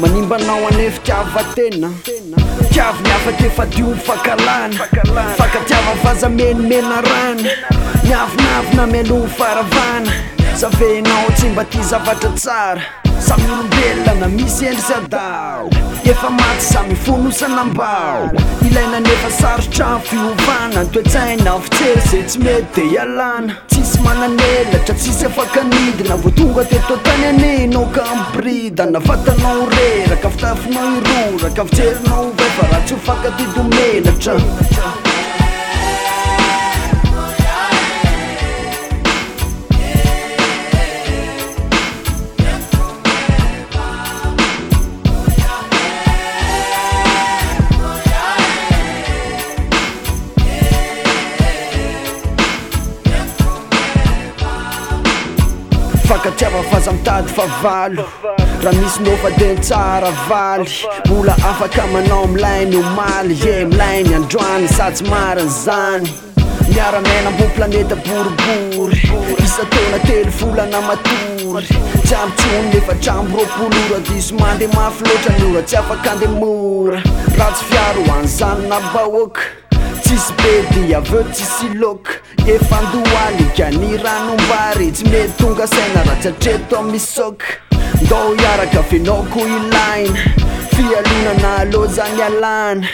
manimbanao anefi tiav atena tiavyny afa teefadioby fakalana fakatiavavazamenimena rana miavinavina mialomby faravana zavenao tsy mba ty zavatra tsara samy olombelonana misy endri sy adao efa maty samy fonosanambao ilainanefa sarotrafyovanany toetsaina fitsery zay tsy mety de hialana tsisy mananelatra tsisy afakanidina voatonga teto tany anenao kambridana fatanao reraka fitafinao iroraka fitserinao ova fa raha tsy ho fakatidy omelatra faka tsy afafazamitady fava raha misy nofadintsara valy mbola afaka manao milainy o maly e milainy androanny satsy mariny zany miaramena mbo planeta boribory isatena telo volana matory tsy amy tsony lefatrambo robolooradiso mandeh mafy lotralora tsy afaka ande mora ra tsy fiaro hoany zany na bahoaka tsisy pedy aveo tsisy laoka efandoalika ny ranombary tsy mey tongasaina ratsatreto amisoka ndao hiaraka venaoko ilaina fialonana alozany alana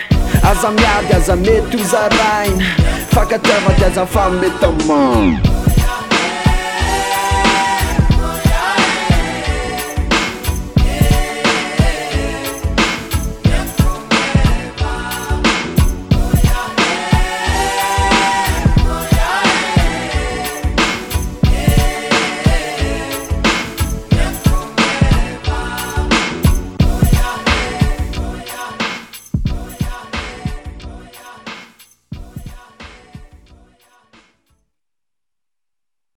azamiady aza mety hozaraina fakatiafaty azafamet amana